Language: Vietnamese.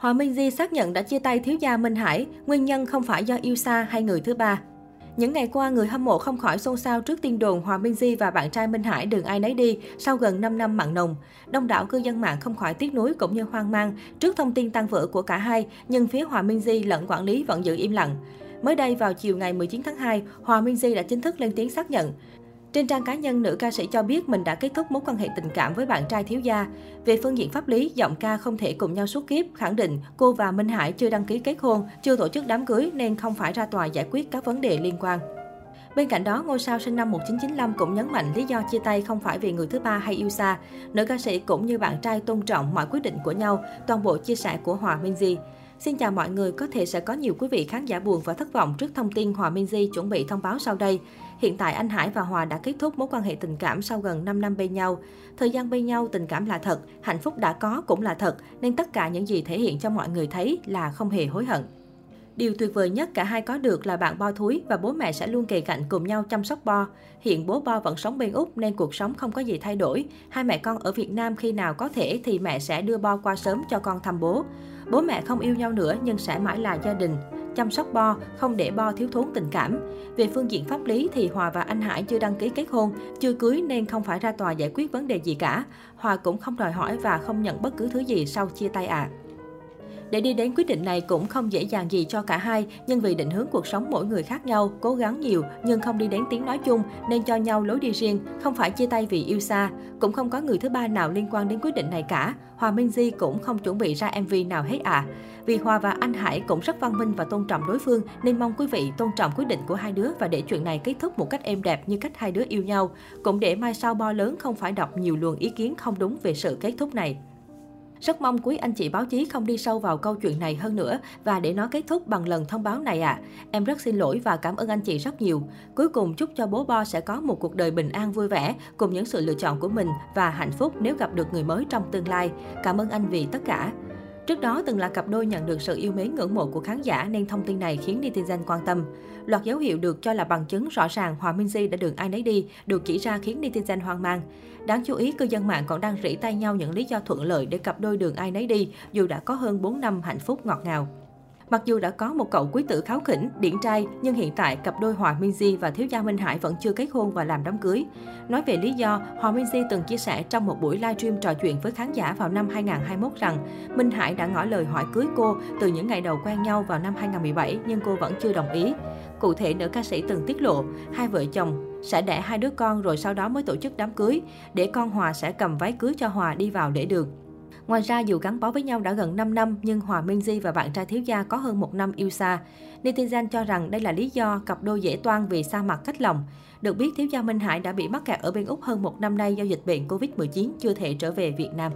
Hòa Minh Di xác nhận đã chia tay thiếu gia Minh Hải, nguyên nhân không phải do yêu xa hay người thứ ba. Những ngày qua, người hâm mộ không khỏi xôn xao trước tin đồn Hòa Minh Di và bạn trai Minh Hải đừng ai nấy đi sau gần 5 năm mặn nồng. Đông đảo cư dân mạng không khỏi tiếc nuối cũng như hoang mang trước thông tin tan vỡ của cả hai, nhưng phía Hòa Minh Di lẫn quản lý vẫn giữ im lặng. Mới đây vào chiều ngày 19 tháng 2, Hòa Minh Di đã chính thức lên tiếng xác nhận trên trang cá nhân, nữ ca sĩ cho biết mình đã kết thúc mối quan hệ tình cảm với bạn trai thiếu gia. Về phương diện pháp lý, giọng ca không thể cùng nhau suốt kiếp, khẳng định cô và Minh Hải chưa đăng ký kết hôn, chưa tổ chức đám cưới nên không phải ra tòa giải quyết các vấn đề liên quan. Bên cạnh đó, ngôi sao sinh năm 1995 cũng nhấn mạnh lý do chia tay không phải vì người thứ ba hay yêu xa. Nữ ca sĩ cũng như bạn trai tôn trọng mọi quyết định của nhau, toàn bộ chia sẻ của Hòa Minh Di. Xin chào mọi người, có thể sẽ có nhiều quý vị khán giả buồn và thất vọng trước thông tin Hòa Minh Di chuẩn bị thông báo sau đây. Hiện tại anh Hải và Hòa đã kết thúc mối quan hệ tình cảm sau gần 5 năm bên nhau. Thời gian bên nhau tình cảm là thật, hạnh phúc đã có cũng là thật, nên tất cả những gì thể hiện cho mọi người thấy là không hề hối hận. Điều tuyệt vời nhất cả hai có được là bạn Bo Thúi và bố mẹ sẽ luôn kề cạnh cùng nhau chăm sóc Bo. Hiện bố Bo vẫn sống bên Úc nên cuộc sống không có gì thay đổi. Hai mẹ con ở Việt Nam khi nào có thể thì mẹ sẽ đưa Bo qua sớm cho con thăm bố. Bố mẹ không yêu nhau nữa nhưng sẽ mãi là gia đình chăm sóc Bo, không để Bo thiếu thốn tình cảm. Về phương diện pháp lý thì Hòa và anh Hải chưa đăng ký kết hôn, chưa cưới nên không phải ra tòa giải quyết vấn đề gì cả. Hòa cũng không đòi hỏi và không nhận bất cứ thứ gì sau chia tay ạ. À. Để đi đến quyết định này cũng không dễ dàng gì cho cả hai, nhưng vì định hướng cuộc sống mỗi người khác nhau, cố gắng nhiều nhưng không đi đến tiếng nói chung nên cho nhau lối đi riêng, không phải chia tay vì yêu xa. Cũng không có người thứ ba nào liên quan đến quyết định này cả. Hòa Minh Di cũng không chuẩn bị ra MV nào hết à. Vì Hòa và anh Hải cũng rất văn minh và tôn trọng đối phương nên mong quý vị tôn trọng quyết định của hai đứa và để chuyện này kết thúc một cách êm đẹp như cách hai đứa yêu nhau. Cũng để mai sau bo lớn không phải đọc nhiều luồng ý kiến không đúng về sự kết thúc này. Rất mong quý anh chị báo chí không đi sâu vào câu chuyện này hơn nữa và để nó kết thúc bằng lần thông báo này ạ. À. Em rất xin lỗi và cảm ơn anh chị rất nhiều. Cuối cùng, chúc cho bố Bo sẽ có một cuộc đời bình an vui vẻ cùng những sự lựa chọn của mình và hạnh phúc nếu gặp được người mới trong tương lai. Cảm ơn anh vì tất cả. Trước đó từng là cặp đôi nhận được sự yêu mến ngưỡng mộ của khán giả nên thông tin này khiến netizen quan tâm. Loạt dấu hiệu được cho là bằng chứng rõ ràng Hòa Minh Di đã đường ai nấy đi được chỉ ra khiến netizen hoang mang. Đáng chú ý, cư dân mạng còn đang rỉ tay nhau những lý do thuận lợi để cặp đôi đường ai nấy đi dù đã có hơn 4 năm hạnh phúc ngọt ngào. Mặc dù đã có một cậu quý tử kháo khỉnh, điển trai, nhưng hiện tại cặp đôi Hòa Minzy và thiếu gia Minh Hải vẫn chưa kết hôn và làm đám cưới. Nói về lý do, Hòa Minzy từng chia sẻ trong một buổi livestream trò chuyện với khán giả vào năm 2021 rằng Minh Hải đã ngỏ lời hỏi cưới cô từ những ngày đầu quen nhau vào năm 2017 nhưng cô vẫn chưa đồng ý. Cụ thể, nữ ca sĩ từng tiết lộ, hai vợ chồng sẽ đẻ hai đứa con rồi sau đó mới tổ chức đám cưới, để con Hòa sẽ cầm váy cưới cho Hòa đi vào để được. Ngoài ra, dù gắn bó với nhau đã gần 5 năm, nhưng Hòa Minh Di và bạn trai thiếu gia có hơn một năm yêu xa. Netizen cho rằng đây là lý do cặp đôi dễ toan vì xa mặt cách lòng. Được biết, thiếu gia Minh Hải đã bị mắc kẹt ở bên Úc hơn một năm nay do dịch bệnh Covid-19 chưa thể trở về Việt Nam.